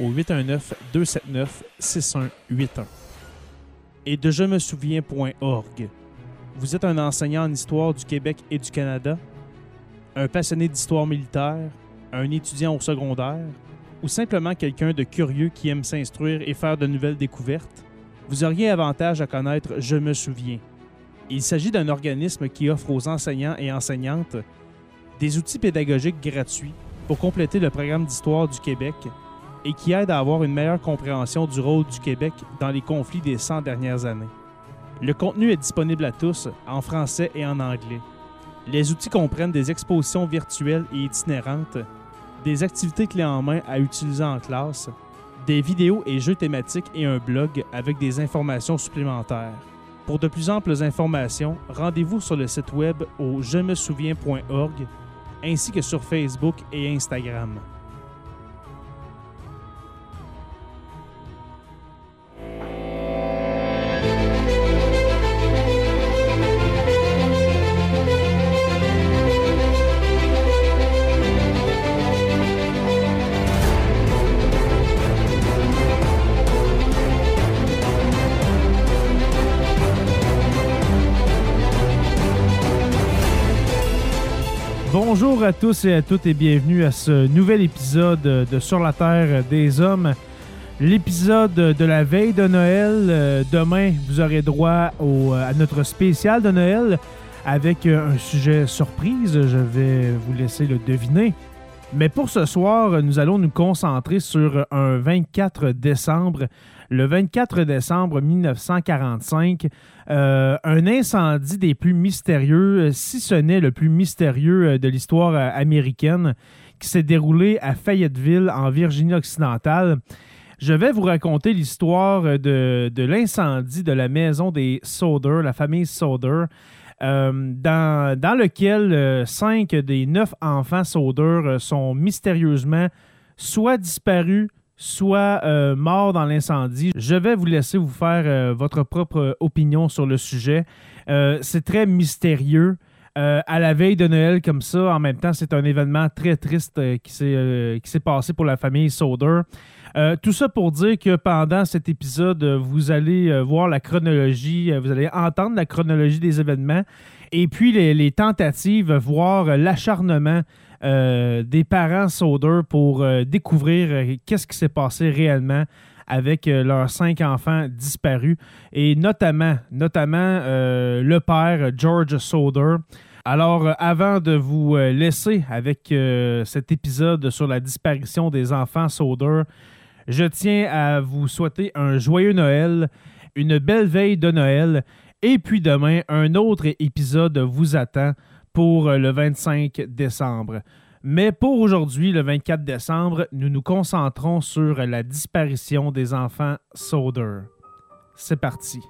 au 819-279-6181. Et de je me souviens.org. Vous êtes un enseignant en histoire du Québec et du Canada? un passionné d'histoire militaire, un étudiant au secondaire, ou simplement quelqu'un de curieux qui aime s'instruire et faire de nouvelles découvertes, vous auriez avantage à connaître Je me souviens. Il s'agit d'un organisme qui offre aux enseignants et enseignantes des outils pédagogiques gratuits pour compléter le programme d'histoire du Québec et qui aide à avoir une meilleure compréhension du rôle du Québec dans les conflits des 100 dernières années. Le contenu est disponible à tous en français et en anglais. Les outils comprennent des expositions virtuelles et itinérantes, des activités clés en main à utiliser en classe, des vidéos et jeux thématiques et un blog avec des informations supplémentaires. Pour de plus amples informations, rendez-vous sur le site web au je me souviens.org ainsi que sur Facebook et Instagram. Bonjour à tous et à toutes et bienvenue à ce nouvel épisode de Sur la Terre des Hommes. L'épisode de la veille de Noël. Euh, demain, vous aurez droit au, à notre spécial de Noël avec un sujet surprise. Je vais vous laisser le deviner. Mais pour ce soir, nous allons nous concentrer sur un 24 décembre le 24 décembre 1945, euh, un incendie des plus mystérieux, si ce n'est le plus mystérieux euh, de l'histoire euh, américaine, qui s'est déroulé à Fayetteville, en Virginie-Occidentale. Je vais vous raconter l'histoire de, l'incendie de la maison des Soder, la famille Soder, dans, dans, lequel cinq des neuf enfants Soder sont mystérieusement soit disparus, soit euh, mort dans l'incendie. Je vais vous laisser vous faire euh, votre propre opinion sur le sujet. Euh, c'est très mystérieux. à la veille de Noël comme ça, en même temps, c'est un événement très triste qui s'est passé pour la famille Soder. tout ça pour dire que pendant cet épisode, vous allez voir la chronologie, vous allez entendre la chronologie des événements et puis les, les tentatives, voir l'acharnement euh, des parents Soder pour euh, découvrir euh, qu'est-ce qui s'est passé réellement avec leurs cinq enfants disparus. Et notamment, notamment le père George Soder. Alors, avant de vous laisser avec cet épisode sur la disparition des enfants Soder, je tiens à vous souhaiter un joyeux Noël, une belle veille de Noël, et puis demain, un autre épisode vous attend pour le 25 décembre. Mais pour aujourd'hui, le 24 décembre, nous nous concentrons sur la disparition des enfants Soder. C'est parti.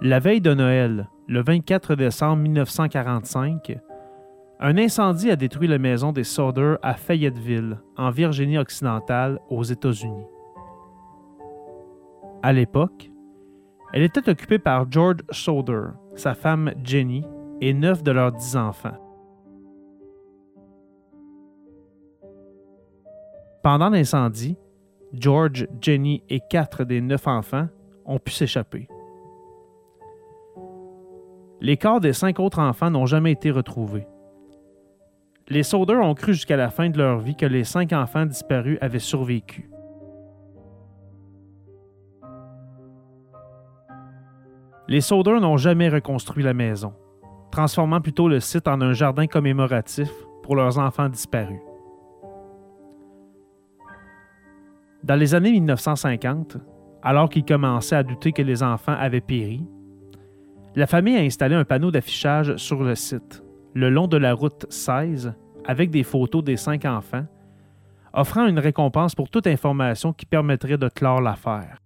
La veille de Noël, le 24 décembre 1945, un incendie a détruit la maison des Sauder à Fayetteville, en Virginie occidentale, aux États-Unis. À l'époque, elle était occupée par George Sauder, sa femme Jenny et neuf de leurs dix enfants. Pendant l'incendie, George, Jenny et quatre des neuf enfants ont pu s'échapper. Les corps des cinq autres enfants n'ont jamais été retrouvés. Les Sauders ont cru jusqu'à la fin de leur vie que les cinq enfants disparus avaient survécu. Les Sauders n'ont jamais reconstruit la maison, transformant plutôt le site en un jardin commémoratif pour leurs enfants disparus. Dans les années 1950, alors qu'ils commençaient à douter que les enfants avaient péri, la famille a installé un panneau d'affichage sur le site, le long de la route 16, avec des photos des cinq enfants, offrant une récompense pour toute information qui permettrait de clore l'affaire.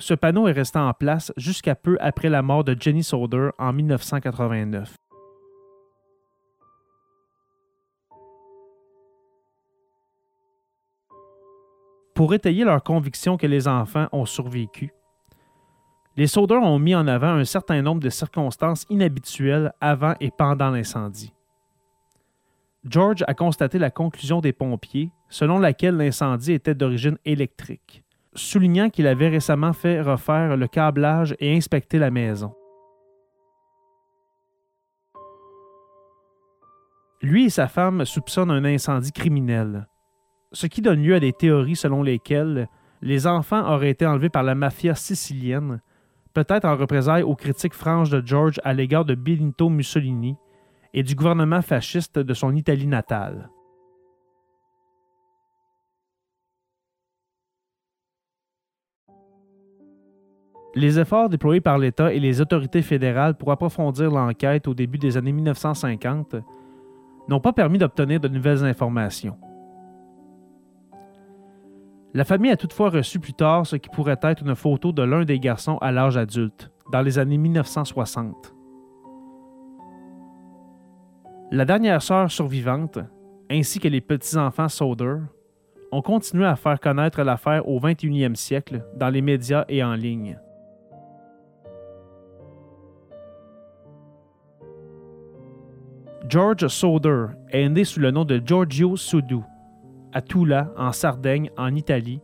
Ce panneau est resté en place jusqu'à peu après la mort de Jenny Sauder en 1989. Pour étayer leur conviction que les enfants ont survécu, les Sauders ont mis en avant un certain nombre de circonstances inhabituelles avant et pendant l'incendie. George a constaté la conclusion des pompiers selon laquelle l'incendie était d'origine électrique, soulignant qu'il avait récemment fait refaire le câblage et inspecter la maison. Lui et sa femme soupçonnent un incendie criminel, ce qui donne lieu à des théories selon lesquelles les enfants auraient été enlevés par la mafia sicilienne, peut-être en représailles aux critiques franches de George à l'égard de Benito Mussolini et du gouvernement fasciste de son Italie natale. Les efforts déployés par l'État et les autorités fédérales pour approfondir l'enquête au début des années 1950 n'ont pas permis d'obtenir de nouvelles informations. La famille a toutefois reçu plus tard ce qui pourrait être une photo de l'un des garçons à l'âge adulte, dans les années 1960. La dernière sœur survivante, ainsi que les petits-enfants Soder, ont continué à faire connaître l'affaire au 21e siècle dans les médias et en ligne. George Soder est né sous le nom de Giorgio Sudu à Toula, en Sardaigne, en Italie,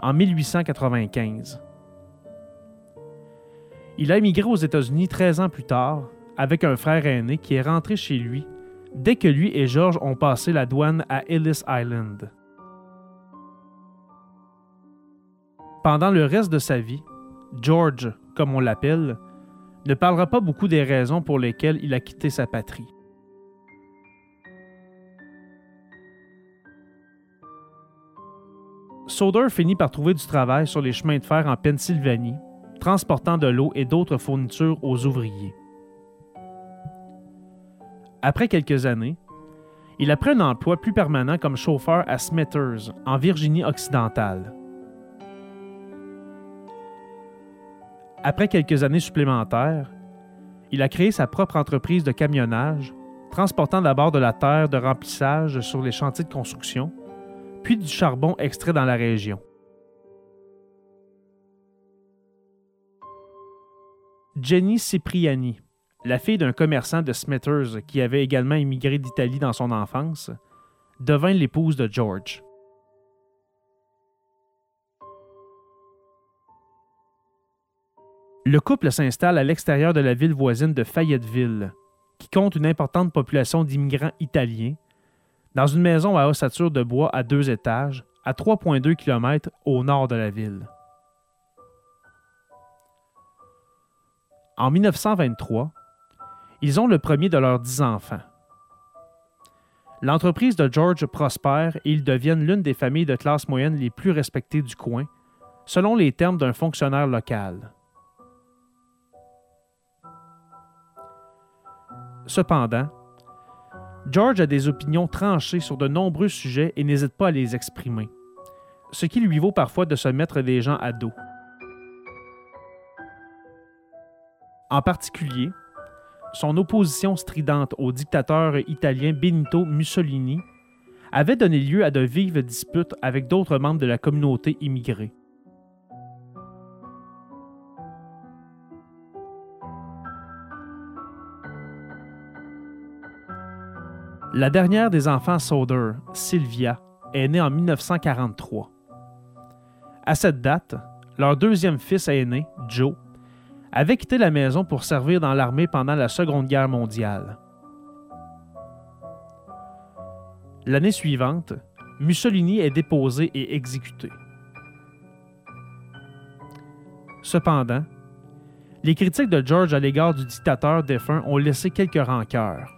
en 1895. Il a émigré aux États-Unis 13 ans plus tard, avec un frère aîné qui est rentré chez lui dès que lui et George ont passé la douane à Ellis Island. Pendant le reste de sa vie, George, comme on l'appelle, ne parlera pas beaucoup des raisons pour lesquelles il a quitté sa patrie. Soder finit par trouver du travail sur les chemins de fer en Pennsylvanie, transportant de l'eau et d'autres fournitures aux ouvriers. Après quelques années, il a pris un emploi plus permanent comme chauffeur à Smithers, en Virginie occidentale. Après quelques années supplémentaires, il a créé sa propre entreprise de camionnage, transportant d'abord de la terre de remplissage sur les chantiers de construction, puis du charbon extrait dans la région. Jenny Cipriani, la fille d'un commerçant de Smithers qui avait également immigré d'Italie dans son enfance, devint l'épouse de George. Le couple s'installe à l'extérieur de la ville voisine de Fayetteville, qui compte une importante population d'immigrants italiens, dans une maison à ossature de bois à deux étages, à 3,2 km au nord de la ville. En 1923, ils ont le premier de leurs dix enfants. L'entreprise de George prospère et ils deviennent l'une des familles de classe moyenne les plus respectées du coin, selon les termes d'un fonctionnaire local. Cependant, George a des opinions tranchées sur de nombreux sujets et n'hésite pas à les exprimer, ce qui lui vaut parfois de se mettre des gens à dos. En particulier, son opposition stridente au dictateur italien Benito Mussolini avait donné lieu à de vives disputes avec d'autres membres de la communauté immigrée. La dernière des enfants Soder, Sylvia, est née en 1943. À cette date, leur deuxième fils aîné, Joe, avait quitté la maison pour servir dans l'armée pendant la Seconde Guerre mondiale. L'année suivante, Mussolini est déposé et exécuté. Cependant, les critiques de George à l'égard du dictateur défunt ont laissé quelques rancœurs.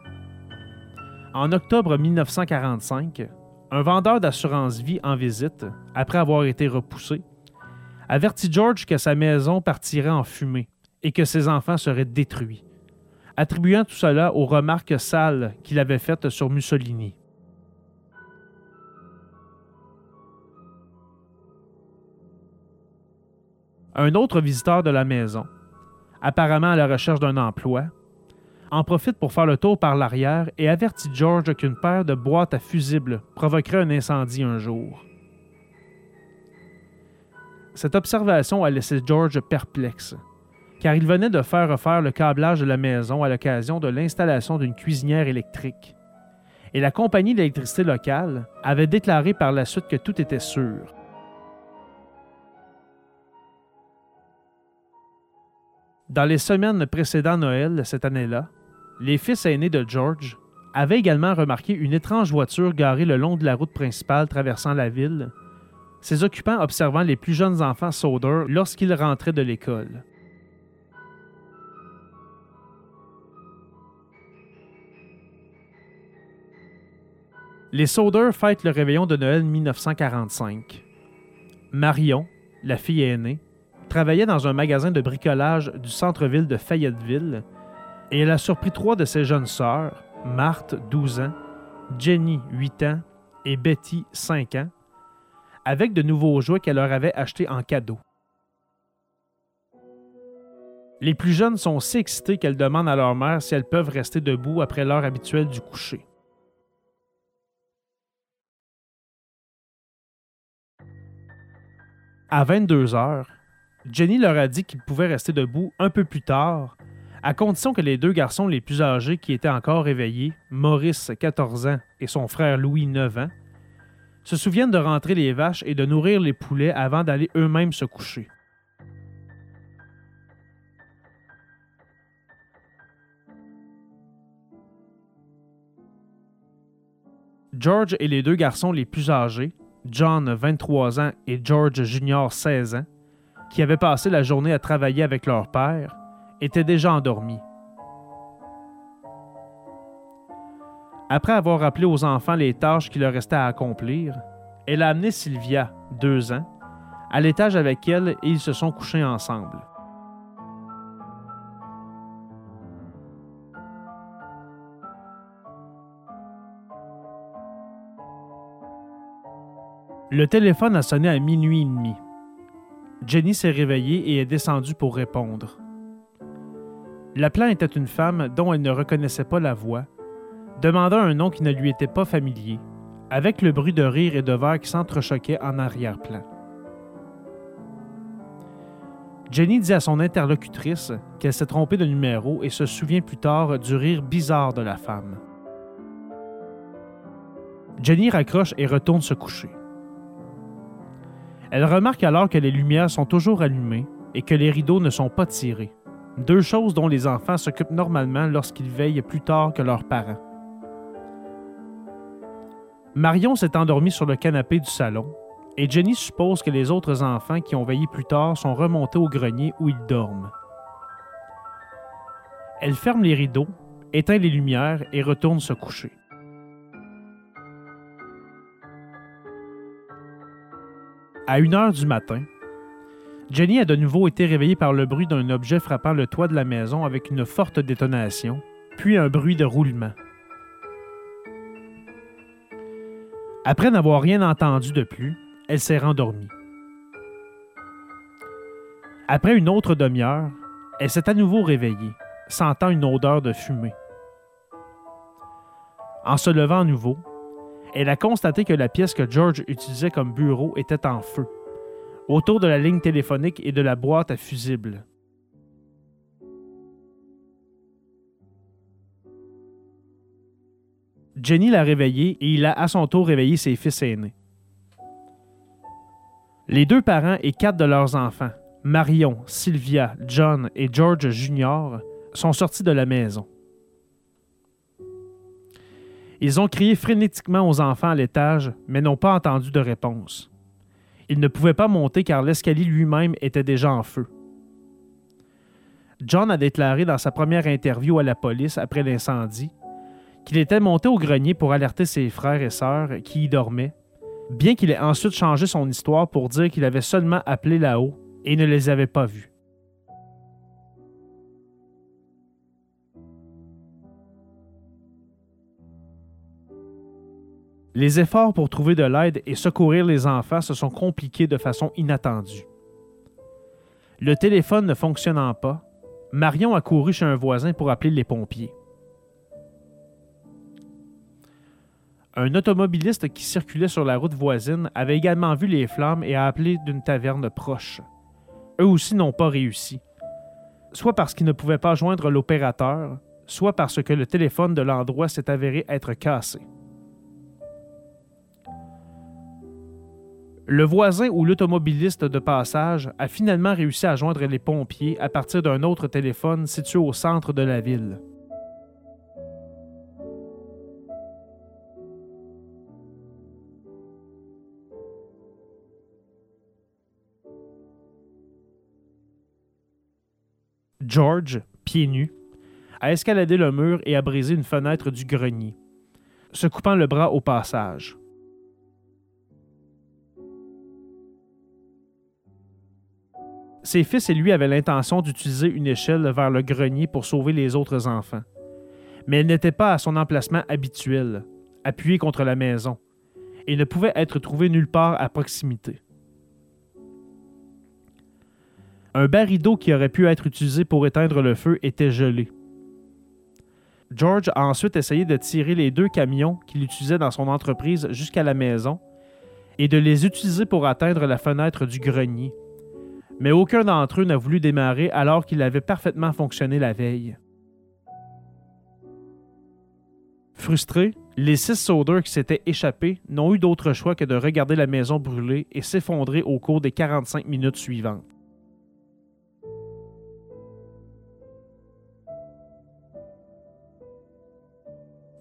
En octobre 1945, un vendeur d'assurance vie en visite, après avoir été repoussé, avertit George que sa maison partirait en fumée et que ses enfants seraient détruits, attribuant tout cela aux remarques sales qu'il avait faites sur Mussolini. Un autre visiteur de la maison, apparemment à la recherche d'un emploi, en profite pour faire le tour par l'arrière et avertit George qu'une paire de boîtes à fusibles provoquerait un incendie un jour. Cette observation a laissé George perplexe, car il venait de faire refaire le câblage de la maison à l'occasion de l'installation d'une cuisinière électrique. Et la compagnie d'électricité locale avait déclaré par la suite que tout était sûr. Dans les semaines précédant Noël cette année-là, les fils aînés de George avaient également remarqué une étrange voiture garée le long de la route principale traversant la ville, ses occupants observant les plus jeunes enfants Soder lorsqu'ils rentraient de l'école. Les Soder fêtent le réveillon de Noël 1945. Marion, la fille aînée, travaillait dans un magasin de bricolage du centre-ville de Fayetteville et elle a surpris trois de ses jeunes sœurs, Marthe, 12 ans, Jenny, 8 ans et Betty, 5 ans, avec de nouveaux jouets qu'elle leur avait achetés en cadeau. Les plus jeunes sont si excitées qu'elles demandent à leur mère si elles peuvent rester debout après l'heure habituelle du coucher. À 22 heures, Jenny leur a dit qu'ils pouvaient rester debout un peu plus tard, à condition que les deux garçons les plus âgés qui étaient encore éveillés, Maurice, 14 ans, et son frère Louis, 9 ans, se souviennent de rentrer les vaches et de nourrir les poulets avant d'aller eux-mêmes se coucher. George et les deux garçons les plus âgés, John, 23 ans, et George Junior, 16 ans, qui avaient passé la journée à travailler avec leur père, étaient déjà endormis. Après avoir rappelé aux enfants les tâches qu'il leur restait à accomplir, elle a amené Sylvia, deux ans, à l'étage avec elle et ils se sont couchés ensemble. Le téléphone a sonné à minuit et demi. Jenny s'est réveillée et est descendue pour répondre. L'appelant était une femme dont elle ne reconnaissait pas la voix, demandant un nom qui ne lui était pas familier, avec le bruit de rire et de verre qui s'entrechoquaient en arrière-plan. Jenny dit à son interlocutrice qu'elle s'est trompée de numéro et se souvient plus tard du rire bizarre de la femme. Jenny raccroche et retourne se coucher. Elle remarque alors que les lumières sont toujours allumées et que les rideaux ne sont pas tirés, deux choses dont les enfants s'occupent normalement lorsqu'ils veillent plus tard que leurs parents. Marion s'est endormie sur le canapé du salon et Jenny suppose que les autres enfants qui ont veillé plus tard sont remontés au grenier où ils dorment. Elle ferme les rideaux, éteint les lumières et retourne se coucher. À une heure du matin, Jenny a de nouveau été réveillée par le bruit d'un objet frappant le toit de la maison avec une forte détonation, puis un bruit de roulement. Après n'avoir rien entendu de plus, elle s'est rendormie. Après une autre demi-heure, elle s'est à nouveau réveillée, sentant une odeur de fumée. En se levant à nouveau, elle a constaté que la pièce que George utilisait comme bureau était en feu, autour de la ligne téléphonique et de la boîte à fusibles. Jenny l'a réveillé et il a à son tour réveillé ses fils aînés. Les deux parents et quatre de leurs enfants, Marion, Sylvia, John et George Jr., sont sortis de la maison. Ils ont crié frénétiquement aux enfants à l'étage, mais n'ont pas entendu de réponse. Ils ne pouvaient pas monter car l'escalier lui-même était déjà en feu. John a déclaré dans sa première interview à la police après l'incendie qu'il était monté au grenier pour alerter ses frères et sœurs qui y dormaient, bien qu'il ait ensuite changé son histoire pour dire qu'il avait seulement appelé là-haut et ne les avait pas vus. Les efforts pour trouver de l'aide et secourir les enfants se sont compliqués de façon inattendue. Le téléphone ne fonctionnant pas, Marion a couru chez un voisin pour appeler les pompiers. Un automobiliste qui circulait sur la route voisine avait également vu les flammes et a appelé d'une taverne proche. Eux aussi n'ont pas réussi, soit parce qu'ils ne pouvaient pas joindre l'opérateur, soit parce que le téléphone de l'endroit s'est avéré être cassé. Le voisin ou l'automobiliste de passage a finalement réussi à joindre les pompiers à partir d'un autre téléphone situé au centre de la ville. George, pieds nus, a escaladé le mur et a brisé une fenêtre du grenier, se coupant le bras au passage. Ses fils et lui avaient l'intention d'utiliser une échelle vers le grenier pour sauver les autres enfants. Mais elle n'était pas à son emplacement habituel, appuyée contre la maison, et ne pouvait être trouvée nulle part à proximité. Un baril d'eau qui aurait pu être utilisé pour éteindre le feu était gelé. George a ensuite essayé de tirer les deux camions qu'il utilisait dans son entreprise jusqu'à la maison et de les utiliser pour atteindre la fenêtre du grenier, mais aucun d'entre eux n'a voulu démarrer alors qu'il avait parfaitement fonctionné la veille. Frustrés, les six soudeurs qui s'étaient échappés n'ont eu d'autre choix que de regarder la maison brûler et s'effondrer au cours des 45 minutes suivantes.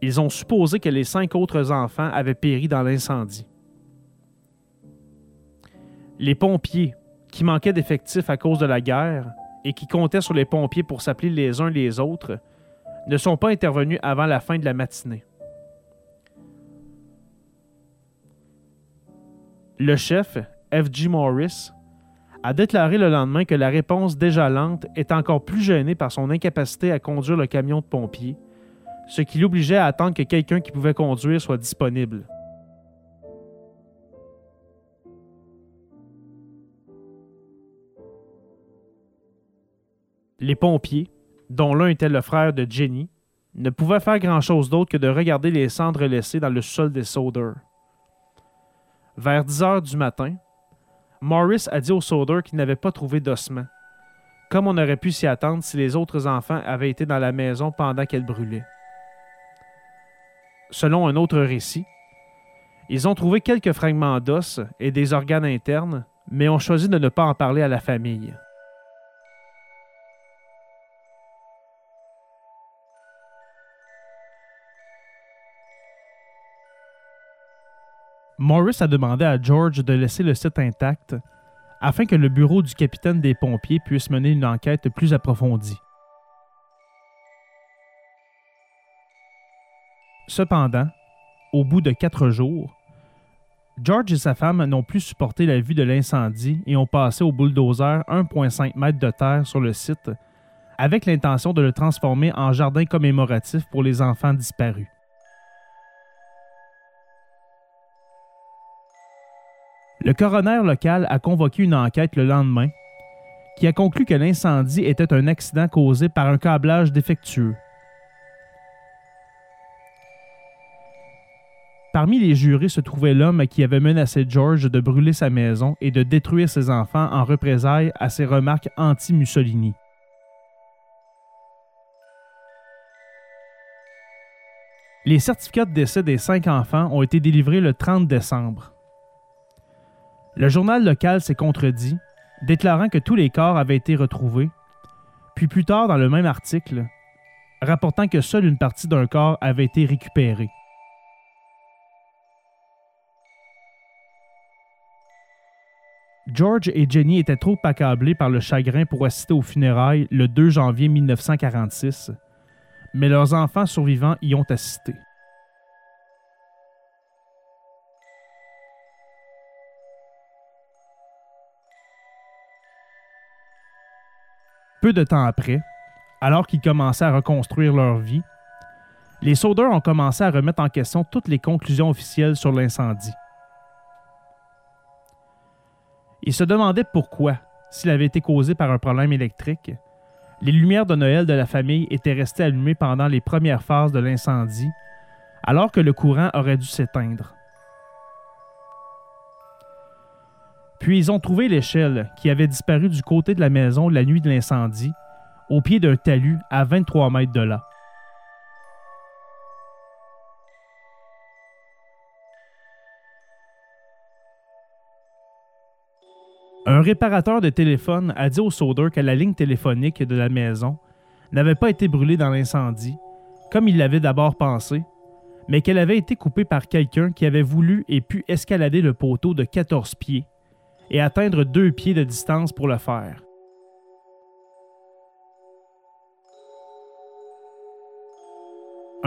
Ils ont supposé que les cinq autres enfants avaient péri dans l'incendie. Les pompiers, qui manquaient d'effectifs à cause de la guerre et qui comptaient sur les pompiers pour s'appeler les uns les autres, ne sont pas intervenus avant la fin de la matinée. Le chef, F.G. Morris, a déclaré le lendemain que la réponse déjà lente est encore plus gênée par son incapacité à conduire le camion de pompiers, ce qui l'obligeait à attendre que quelqu'un qui pouvait conduire soit disponible. Les pompiers, dont l'un était le frère de Jenny, ne pouvaient faire grand-chose d'autre que de regarder les cendres laissées dans le sol des souders. Vers 10 heures du matin, Morris a dit aux souders qu'il n'avait pas trouvé d'ossements, comme on aurait pu s'y attendre si les autres enfants avaient été dans la maison pendant qu'elle brûlait. Selon un autre récit, ils ont trouvé quelques fragments d'os et des organes internes, mais ont choisi de ne pas en parler à la famille. Morris a demandé à George de laisser le site intact afin que le bureau du capitaine des pompiers puisse mener une enquête plus approfondie. Cependant, au bout de quatre jours, George et sa femme n'ont plus supporté la vue de l'incendie et ont passé au bulldozer 1,5 mètres de terre sur le site avec l'intention de le transformer en jardin commémoratif pour les enfants disparus. Le coroner local a convoqué une enquête le lendemain qui a conclu que l'incendie était un accident causé par un câblage défectueux. Parmi les jurés se trouvait l'homme qui avait menacé George de brûler sa maison et de détruire ses enfants en représailles à ses remarques anti-Mussolini. Les certificats de décès des cinq enfants ont été délivrés le 30 décembre. Le journal local s'est contredit, déclarant que tous les corps avaient été retrouvés, puis plus tard dans le même article, rapportant que seule une partie d'un corps avait été récupérée. George et Jenny étaient trop accablés par le chagrin pour assister aux funérailles le 2 janvier 1946, mais leurs enfants survivants y ont assisté. Peu de temps après, alors qu'ils commençaient à reconstruire leur vie, les soudeurs ont commencé à remettre en question toutes les conclusions officielles sur l'incendie. Ils se demandaient pourquoi, s'il avait été causé par un problème électrique, les lumières de Noël de la famille étaient restées allumées pendant les premières phases de l'incendie, alors que le courant aurait dû s'éteindre. Puis ils ont trouvé l'échelle qui avait disparu du côté de la maison la nuit de l'incendie, au pied d'un talus à 23 mètres de là. Un réparateur de téléphone a dit au soudeur que la ligne téléphonique de la maison n'avait pas été brûlée dans l'incendie, comme il l'avait d'abord pensé, mais qu'elle avait été coupée par quelqu'un qui avait voulu et pu escalader le poteau de 14 pieds et atteindre deux pieds de distance pour le faire.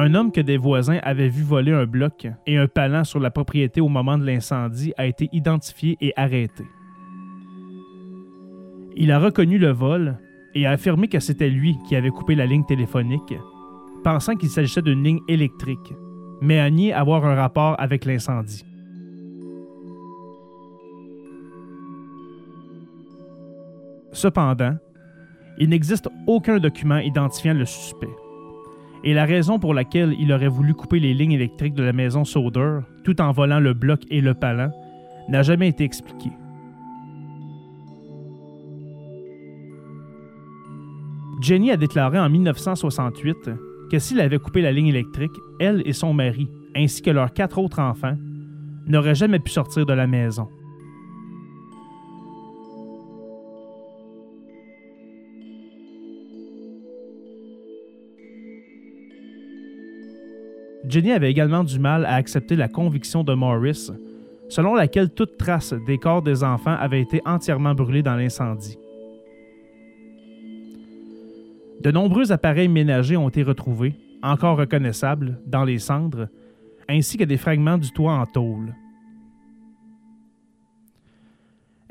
Un homme que des voisins avaient vu voler un bloc et un palan sur la propriété au moment de l'incendie a été identifié et arrêté. Il a reconnu le vol et a affirmé que c'était lui qui avait coupé la ligne téléphonique, pensant qu'il s'agissait d'une ligne électrique, mais a nié avoir un rapport avec l'incendie. Cependant, il n'existe aucun document identifiant le suspect. Et la raison pour laquelle il aurait voulu couper les lignes électriques de la maison Soder, tout en volant le bloc et le palan, n'a jamais été expliquée. Jenny a déclaré en 1968 que s'il avait coupé la ligne électrique, elle et son mari, ainsi que leurs quatre autres enfants, n'auraient jamais pu sortir de la maison. Jenny avait également du mal à accepter la conviction de Morris, selon laquelle toute trace des corps des enfants avait été entièrement brûlée dans l'incendie. De nombreux appareils ménagers ont été retrouvés, encore reconnaissables, dans les cendres, ainsi que des fragments du toit en tôle.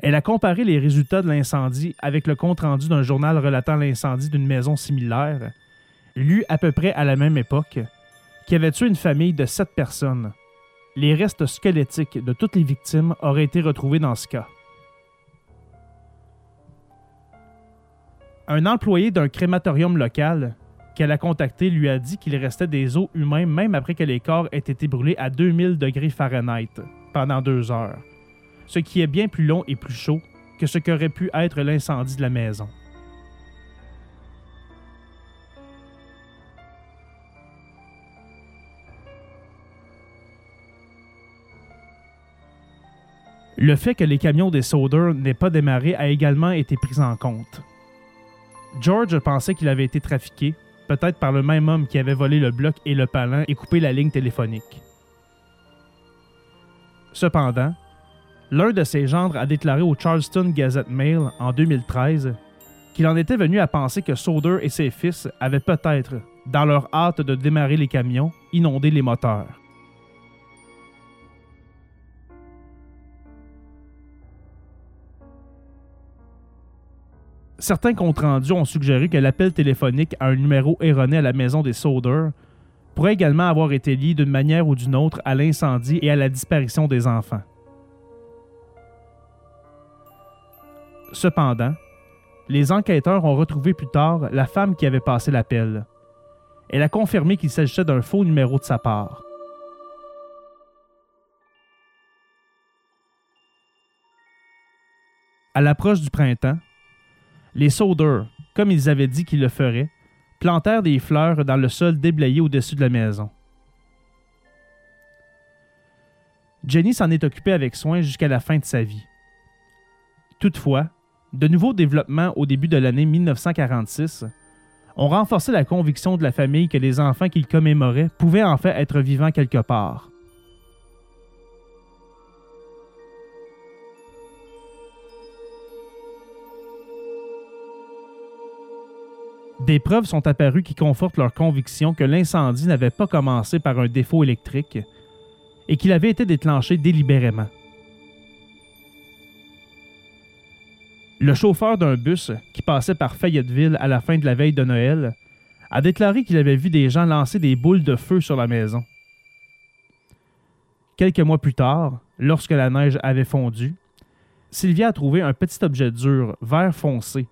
Elle a comparé les résultats de l'incendie avec le compte-rendu d'un journal relatant l'incendie d'une maison similaire, lu à peu près à la même époque, qui avait tué une famille de sept personnes? Les restes squelettiques de toutes les victimes auraient été retrouvés dans ce cas. Un employé d'un crématorium local qu'elle a contacté lui a dit qu'il restait des os humains même après que les corps aient été brûlés à 2000 degrés Fahrenheit pendant deux heures, ce qui est bien plus long et plus chaud que ce qu'aurait pu être l'incendie de la maison. Le fait que les camions des Soder n'aient pas démarré a également été pris en compte. George pensait qu'il avait été trafiqué, peut-être par le même homme qui avait volé le bloc et le palan et coupé la ligne téléphonique. Cependant, l'un de ses gendres a déclaré au Charleston Gazette Mail en 2013 qu'il en était venu à penser que Soder et ses fils avaient peut-être, dans leur hâte de démarrer les camions, inondé les moteurs. Certains comptes rendus ont suggéré que l'appel téléphonique à un numéro erroné à la maison des Soder pourrait également avoir été lié d'une manière ou d'une autre à l'incendie et à la disparition des enfants. Cependant, les enquêteurs ont retrouvé plus tard la femme qui avait passé l'appel. Elle a confirmé qu'il s'agissait d'un faux numéro de sa part. À l'approche du printemps, les Soder, comme ils avaient dit qu'ils le feraient, plantèrent des fleurs dans le sol déblayé au-dessus de la maison. Jenny s'en est occupée avec soin jusqu'à la fin de sa vie. Toutefois, de nouveaux développements au début de l'année 1946 ont renforcé la conviction de la famille que les enfants qu'ils commémoraient pouvaient en fait être vivants quelque part. Des preuves sont apparues qui confortent leur conviction que l'incendie n'avait pas commencé par un défaut électrique et qu'il avait été déclenché délibérément. Le chauffeur d'un bus qui passait par Fayetteville à la fin de la veille de Noël a déclaré qu'il avait vu des gens lancer des boules de feu sur la maison. Quelques mois plus tard, lorsque la neige avait fondu, Sylvia a trouvé un petit objet dur, vert foncé,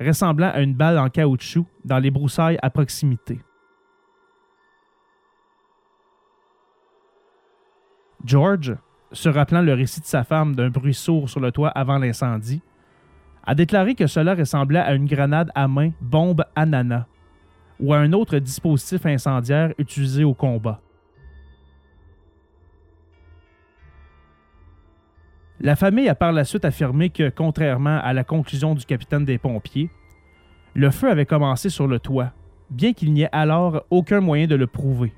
ressemblant à une balle en caoutchouc dans les broussailles à proximité. George, se rappelant le récit de sa femme d'un bruit sourd sur le toit avant l'incendie, a déclaré que cela ressemblait à une grenade à main bombe ananas ou à un autre dispositif incendiaire utilisé au combat. La famille a par la suite affirmé que, contrairement à la conclusion du capitaine des pompiers, le feu avait commencé sur le toit, bien qu'il n'y ait alors aucun moyen de le prouver.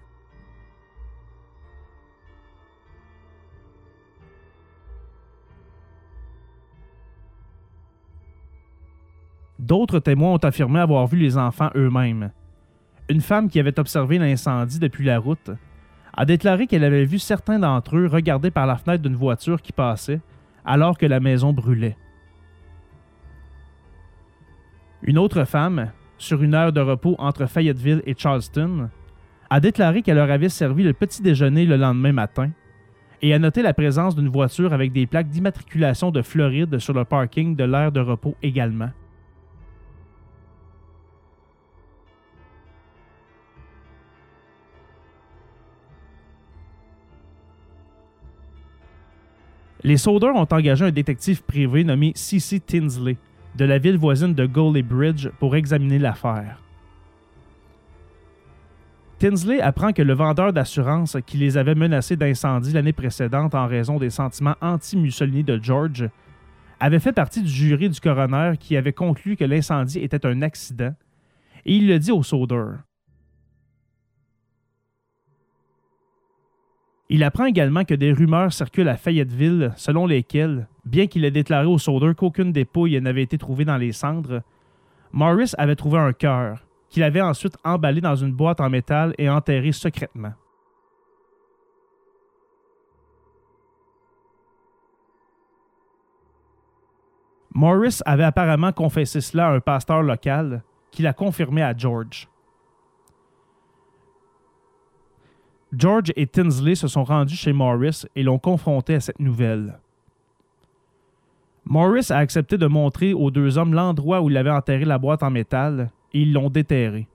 D'autres témoins ont affirmé avoir vu les enfants eux-mêmes. Une femme qui avait observé l'incendie depuis la route a déclaré qu'elle avait vu certains d'entre eux regarder par la fenêtre d'une voiture qui passait alors que la maison brûlait. Une autre femme, sur une heure de repos entre Fayetteville et Charleston, a déclaré qu'elle leur avait servi le petit déjeuner le lendemain matin et a noté la présence d'une voiture avec des plaques d'immatriculation de Floride sur le parking de l'aire de repos également. Les Souders ont engagé un détective privé nommé C.C. Tinsley de la ville voisine de Goley Bridge pour examiner l'affaire. Tinsley apprend que le vendeur d'assurance qui les avait menacés d'incendie l'année précédente en raison des sentiments anti-Mussolini de George avait fait partie du jury du coroner qui avait conclu que l'incendie était un accident, et il le dit aux Souders. Il apprend également que des rumeurs circulent à Fayetteville selon lesquelles, bien qu'il ait déclaré au soudeur qu'aucune des pouilles n'avait été trouvée dans les cendres, Morris avait trouvé un cœur, qu'il avait ensuite emballé dans une boîte en métal et enterré secrètement. Morris avait apparemment confessé cela à un pasteur local, qui l'a confirmé à George. George et Tinsley se sont rendus chez Morris et l'ont confronté à cette nouvelle. Morris a accepté de montrer aux deux hommes l'endroit où il avait enterré la boîte en métal et ils l'ont déterré.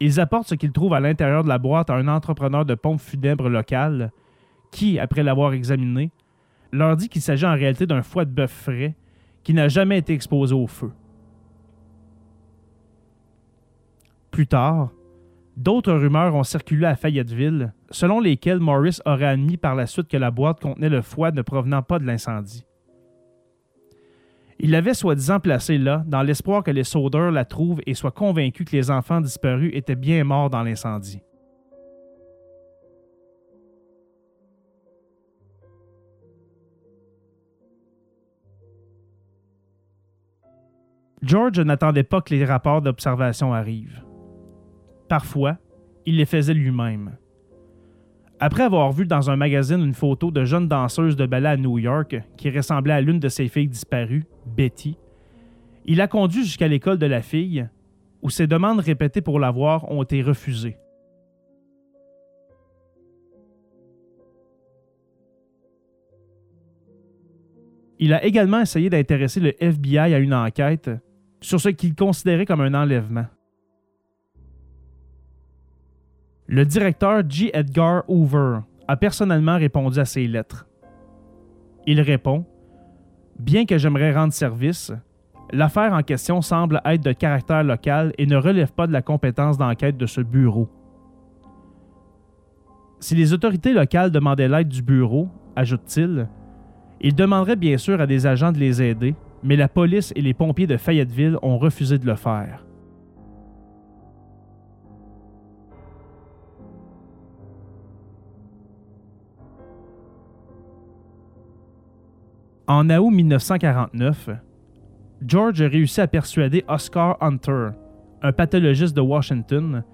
Ils apportent ce qu'ils trouvent à l'intérieur de la boîte à un entrepreneur de pompe funèbre local qui, après l'avoir examiné, leur dit qu'il s'agit en réalité d'un foie de bœuf frais qui n'a jamais été exposé au feu. Plus tard, d'autres rumeurs ont circulé à Fayetteville, selon lesquelles Morris aurait admis par la suite que la boîte contenait le foie ne provenant pas de l'incendie. Il l'avait soi-disant placée là, dans l'espoir que les soudeurs la trouvent et soient convaincus que les enfants disparus étaient bien morts dans l'incendie. George n'attendait pas que les rapports d'observation arrivent. Parfois, il les faisait lui-même. Après avoir vu dans un magazine une photo de jeune danseuse de ballet à New York qui ressemblait à l'une de ses filles disparues, Betty, il a conduit jusqu'à l'école de la fille, où ses demandes répétées pour la voir ont été refusées. Il a également essayé d'intéresser le FBI à une enquête sur ce qu'il considérait comme un enlèvement. Le directeur G. Edgar Hoover a personnellement répondu à ces lettres. Il répond Bien que j'aimerais rendre service, l'affaire en question semble être de caractère local et ne relève pas de la compétence d'enquête de ce bureau. Si les autorités locales demandaient l'aide du bureau, ajoute-t-il, ils demanderaient bien sûr à des agents de les aider, mais la police et les pompiers de Fayetteville ont refusé de le faire. En août 1949, George a réussi à persuader Oscar Hunter, un pathologiste de Washington,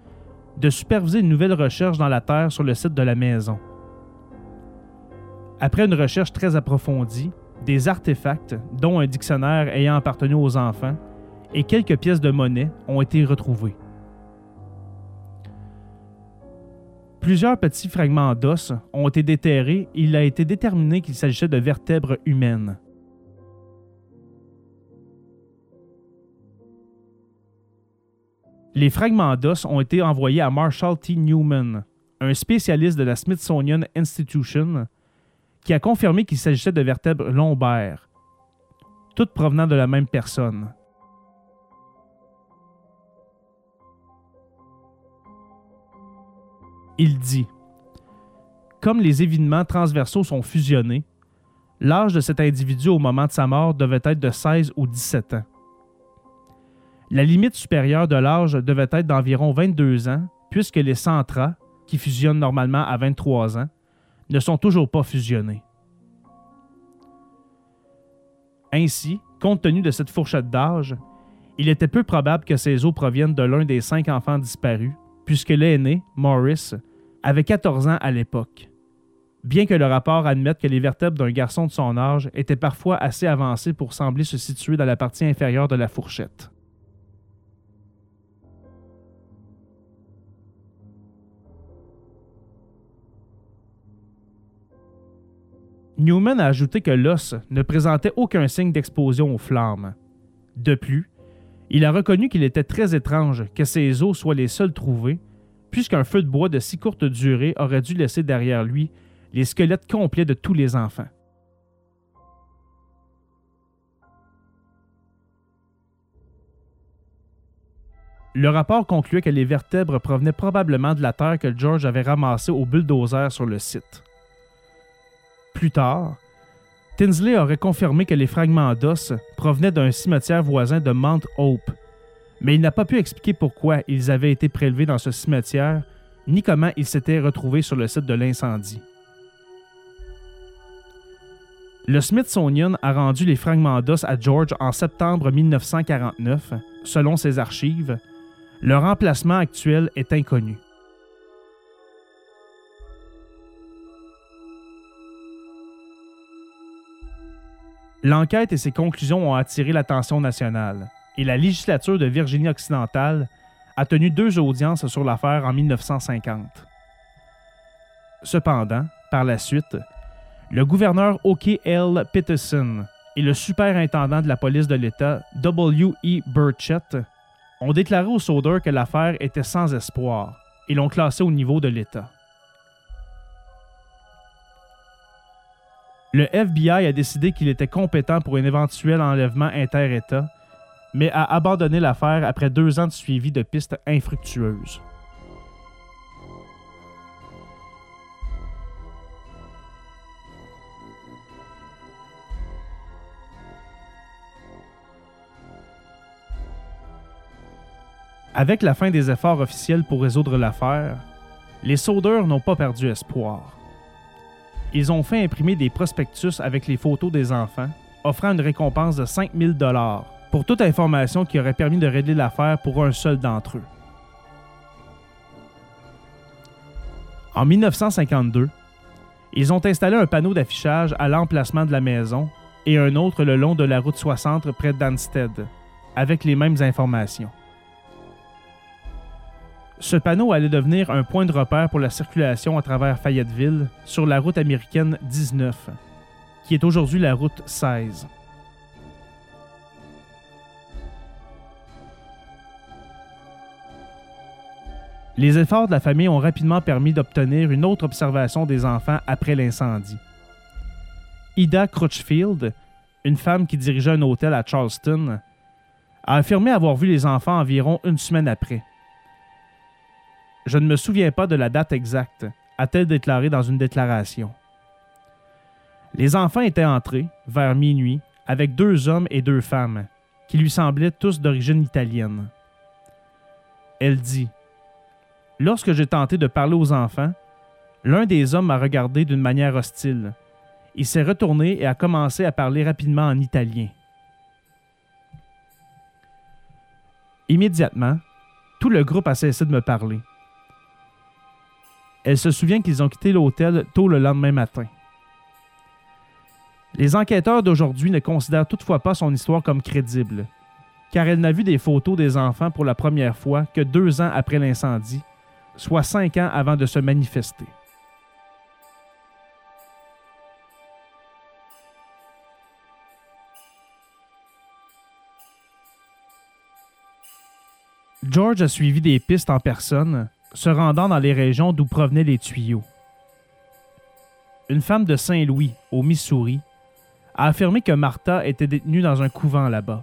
de superviser une nouvelle recherche dans la Terre sur le site de la maison. Après une recherche très approfondie, des artefacts, dont un dictionnaire ayant appartenu aux enfants, et quelques pièces de monnaie ont été retrouvés. Plusieurs petits fragments d'os ont été déterrés et il a été déterminé qu'il s'agissait de vertèbres humaines. Les fragments d'os ont été envoyés à Marshall T. Newman, un spécialiste de la Smithsonian Institution, qui a confirmé qu'il s'agissait de vertèbres lombaires, toutes provenant de la même personne. Il dit Comme les évidements transversaux sont fusionnés, l'âge de cet individu au moment de sa mort devait être de 16 ou 17 ans. La limite supérieure de l'âge devait être d'environ 22 ans, puisque les centras, qui fusionnent normalement à 23 ans, ne sont toujours pas fusionnés. Ainsi, compte tenu de cette fourchette d'âge, il était peu probable que ces os proviennent de l'un des cinq enfants disparus, puisque l'aîné, Morris, avait 14 ans à l'époque. Bien que le rapport admette que les vertèbres d'un garçon de son âge étaient parfois assez avancées pour sembler se situer dans la partie inférieure de la fourchette. Newman a ajouté que l'os ne présentait aucun signe d'explosion aux flammes. De plus, il a reconnu qu'il était très étrange que ces os soient les seuls trouvés puisqu'un feu de bois de si courte durée aurait dû laisser derrière lui les squelettes complets de tous les enfants. Le rapport concluait que les vertèbres provenaient probablement de la terre que George avait ramassée au bulldozer sur le site. Plus tard, Tinsley aurait confirmé que les fragments d'os provenaient d'un cimetière voisin de Mount Hope, mais il n'a pas pu expliquer pourquoi ils avaient été prélevés dans ce cimetière, ni comment ils s'étaient retrouvés sur le site de l'incendie. Le Smithsonian a rendu les fragments d'os à George en septembre 1949, selon ses archives. Leur emplacement actuel est inconnu. L'enquête et ses conclusions ont attiré l'attention nationale et la législature de Virginie-Occidentale a tenu deux audiences sur l'affaire en 1950. Cependant, par la suite, le gouverneur O.K.L. Peterson et le superintendant de la police de l'État, W.E. Burchett, ont déclaré au Sauder que l'affaire était sans espoir et l'ont classé au niveau de l'État. Le FBI a décidé qu'il était compétent pour un éventuel enlèvement inter-État mais a abandonné l'affaire après deux ans de suivi de pistes infructueuses. Avec la fin des efforts officiels pour résoudre l'affaire, les soudeurs n'ont pas perdu espoir. Ils ont fait imprimer des prospectus avec les photos des enfants, offrant une récompense de 5000 dollars pour toute information qui aurait permis de régler l'affaire pour un seul d'entre eux. En 1952, ils ont installé un panneau d'affichage à l'emplacement de la maison et un autre le long de la route 60 près d'Anstead, avec les mêmes informations. Ce panneau allait devenir un point de repère pour la circulation à travers Fayetteville sur la route américaine 19, qui est aujourd'hui la route 16. Les efforts de la famille ont rapidement permis d'obtenir une autre observation des enfants après l'incendie. Ida Crutchfield, une femme qui dirigeait un hôtel à Charleston, a affirmé avoir vu les enfants environ une semaine après. Je ne me souviens pas de la date exacte, a-t-elle déclaré dans une déclaration. Les enfants étaient entrés, vers minuit, avec deux hommes et deux femmes, qui lui semblaient tous d'origine italienne. Elle dit Lorsque j'ai tenté de parler aux enfants, l'un des hommes m'a regardé d'une manière hostile. Il s'est retourné et a commencé à parler rapidement en italien. Immédiatement, tout le groupe a cessé de me parler. Elle se souvient qu'ils ont quitté l'hôtel tôt le lendemain matin. Les enquêteurs d'aujourd'hui ne considèrent toutefois pas son histoire comme crédible, car elle n'a vu des photos des enfants pour la première fois que deux ans après l'incendie soit cinq ans avant de se manifester. George a suivi des pistes en personne, se rendant dans les régions d'où provenaient les tuyaux. Une femme de Saint-Louis, au Missouri, a affirmé que Martha était détenue dans un couvent là-bas.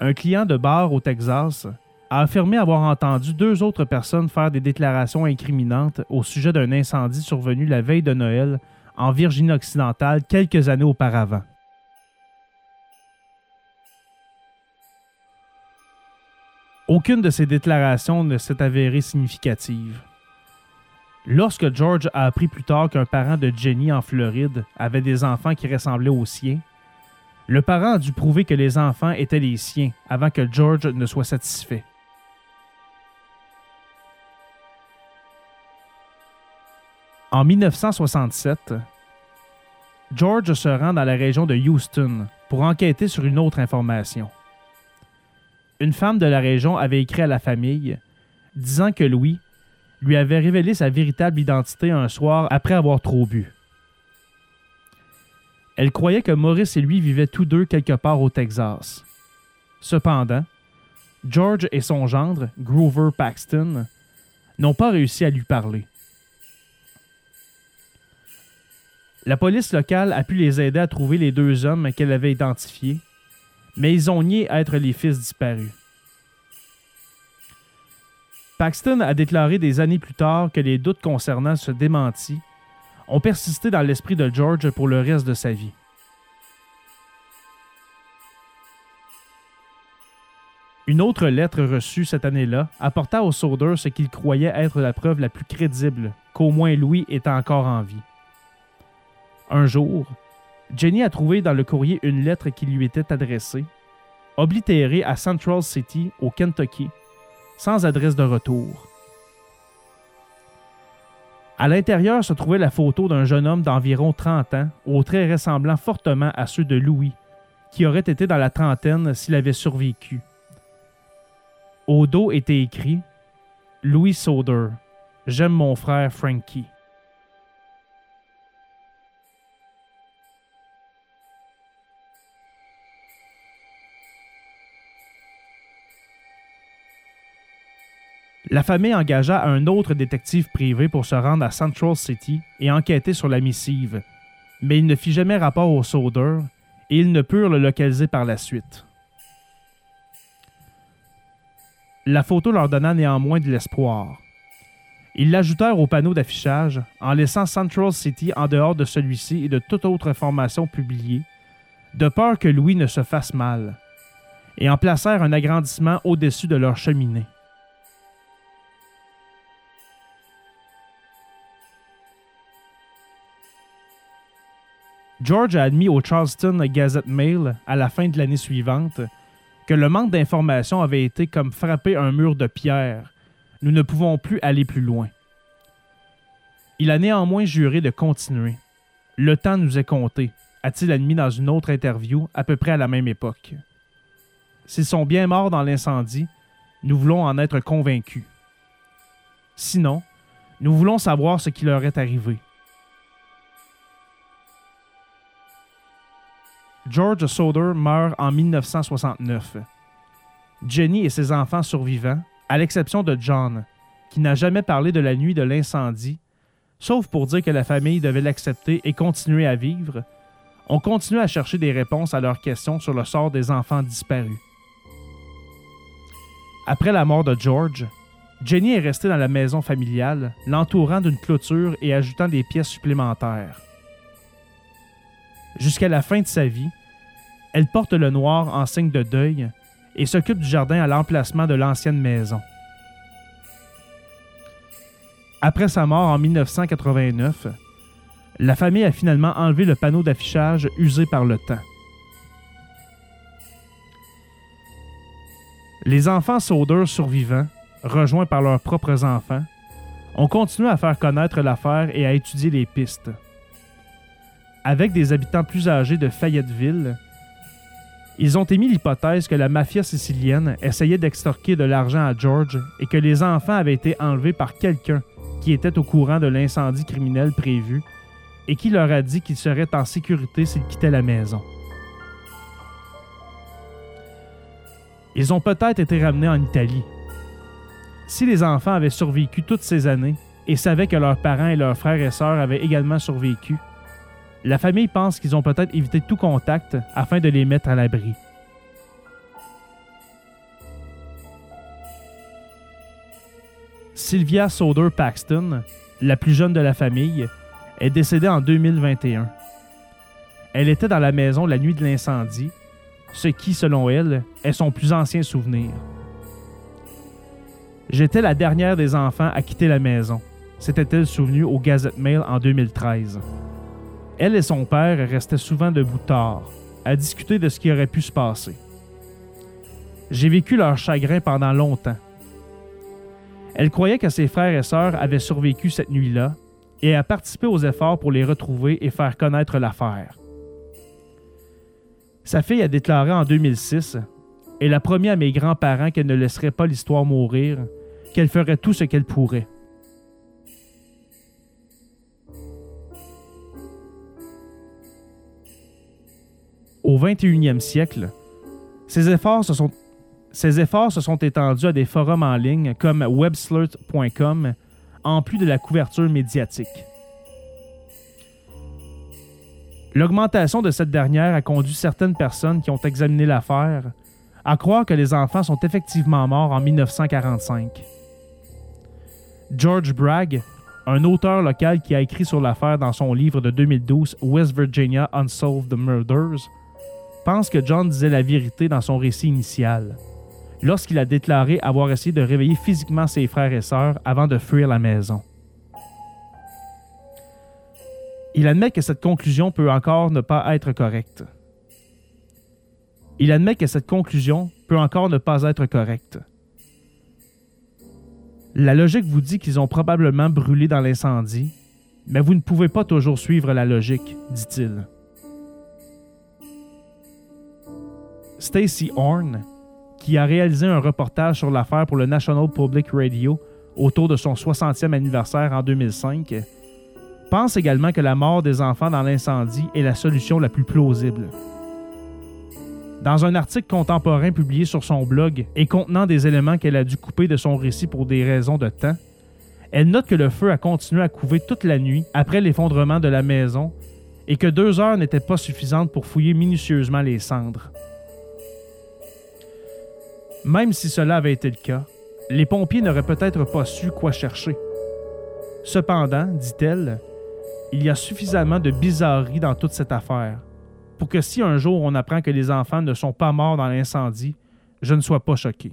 Un client de bar au Texas a affirmé avoir entendu deux autres personnes faire des déclarations incriminantes au sujet d'un incendie survenu la veille de Noël en Virginie occidentale quelques années auparavant. Aucune de ces déclarations ne s'est avérée significative. Lorsque George a appris plus tard qu'un parent de Jenny en Floride avait des enfants qui ressemblaient aux siens, le parent a dû prouver que les enfants étaient les siens avant que George ne soit satisfait. En 1967, George se rend dans la région de Houston pour enquêter sur une autre information. Une femme de la région avait écrit à la famille disant que Louis lui avait révélé sa véritable identité un soir après avoir trop bu. Elle croyait que Maurice et lui vivaient tous deux quelque part au Texas. Cependant, George et son gendre, Grover Paxton, n'ont pas réussi à lui parler. La police locale a pu les aider à trouver les deux hommes qu'elle avait identifiés, mais ils ont nié être les fils disparus. Paxton a déclaré des années plus tard que les doutes concernant ce démenti ont persisté dans l'esprit de George pour le reste de sa vie. Une autre lettre reçue cette année-là apporta au Sauder ce qu'il croyait être la preuve la plus crédible qu'au moins Louis était encore en vie. Un jour, Jenny a trouvé dans le courrier une lettre qui lui était adressée, oblitérée à Central City, au Kentucky, sans adresse de retour. À l'intérieur se trouvait la photo d'un jeune homme d'environ 30 ans, aux traits ressemblant fortement à ceux de Louis, qui aurait été dans la trentaine s'il avait survécu. Au dos était écrit Louis Soder, j'aime mon frère Frankie. La famille engagea un autre détective privé pour se rendre à Central City et enquêter sur la missive, mais il ne fit jamais rapport au Soder et ils ne purent le localiser par la suite. La photo leur donna néanmoins de l'espoir. Ils l'ajoutèrent au panneau d'affichage en laissant Central City en dehors de celui-ci et de toute autre information publiée, de peur que Louis ne se fasse mal, et en placèrent un agrandissement au-dessus de leur cheminée. George a admis au Charleston Gazette Mail à la fin de l'année suivante que le manque d'informations avait été comme frapper un mur de pierre. Nous ne pouvons plus aller plus loin. Il a néanmoins juré de continuer. Le temps nous est compté, a-t-il admis dans une autre interview à peu près à la même époque. S'ils sont bien morts dans l'incendie, nous voulons en être convaincus. Sinon, nous voulons savoir ce qui leur est arrivé. George Soder meurt en 1969. Jenny et ses enfants survivants, à l'exception de John, qui n'a jamais parlé de la nuit de l'incendie, sauf pour dire que la famille devait l'accepter et continuer à vivre, ont continué à chercher des réponses à leurs questions sur le sort des enfants disparus. Après la mort de George, Jenny est restée dans la maison familiale, l'entourant d'une clôture et ajoutant des pièces supplémentaires. Jusqu'à la fin de sa vie, elle porte le noir en signe de deuil et s'occupe du jardin à l'emplacement de l'ancienne maison. Après sa mort en 1989, la famille a finalement enlevé le panneau d'affichage usé par le temps. Les enfants Soder survivants, rejoints par leurs propres enfants, ont continué à faire connaître l'affaire et à étudier les pistes. Avec des habitants plus âgés de Fayetteville, ils ont émis l'hypothèse que la mafia sicilienne essayait d'extorquer de l'argent à George et que les enfants avaient été enlevés par quelqu'un qui était au courant de l'incendie criminel prévu et qui leur a dit qu'ils seraient en sécurité s'ils quittaient la maison. Ils ont peut-être été ramenés en Italie. Si les enfants avaient survécu toutes ces années et savaient que leurs parents et leurs frères et sœurs avaient également survécu, la famille pense qu'ils ont peut-être évité tout contact afin de les mettre à l'abri. Sylvia Soder Paxton, la plus jeune de la famille, est décédée en 2021. Elle était dans la maison la nuit de l'incendie, ce qui, selon elle, est son plus ancien souvenir. J'étais la dernière des enfants à quitter la maison, s'était-elle souvenue au Gazette Mail en 2013. Elle et son père restaient souvent debout tard, à discuter de ce qui aurait pu se passer. J'ai vécu leur chagrin pendant longtemps. Elle croyait que ses frères et sœurs avaient survécu cette nuit-là et a participé aux efforts pour les retrouver et faire connaître l'affaire. Sa fille a déclaré en 2006 Elle a promis à mes grands-parents qu'elle ne laisserait pas l'histoire mourir, qu'elle ferait tout ce qu'elle pourrait. Au 21e siècle, ces efforts se sont, étendus à des forums en ligne comme websleuth.com, en plus de la couverture médiatique. L'augmentation de cette dernière a conduit certaines personnes qui ont examiné l'affaire à croire que les enfants sont effectivement morts en 1945. George Bragg, un auteur local qui a écrit sur l'affaire dans son livre de 2012 West Virginia Unsolved Murders, pense que John disait la vérité dans son récit initial, lorsqu'il a déclaré avoir essayé de réveiller physiquement ses frères et sœurs avant de fuir la maison. Il admet que cette conclusion peut encore ne pas être correcte. Il admet que cette conclusion peut encore ne pas être correcte. La logique vous dit qu'ils ont probablement brûlé dans l'incendie, mais vous ne pouvez pas toujours suivre la logique, dit-il. Stacy Horn, qui a réalisé un reportage sur l'affaire pour le National Public Radio autour de son 60e anniversaire en 2005, pense également que la mort des enfants dans l'incendie est la solution la plus plausible. Dans un article contemporain publié sur son blog et contenant des éléments qu'elle a dû couper de son récit pour des raisons de temps, elle note que le feu a continué à couver toute la nuit après l'effondrement de la maison et que deux heures n'étaient pas suffisantes pour fouiller minutieusement les cendres. Même si cela avait été le cas, les pompiers n'auraient peut-être pas su quoi chercher. Cependant, dit-elle, il y a suffisamment de bizarreries dans toute cette affaire pour que si un jour on apprend que les enfants ne sont pas morts dans l'incendie, je ne sois pas choqué.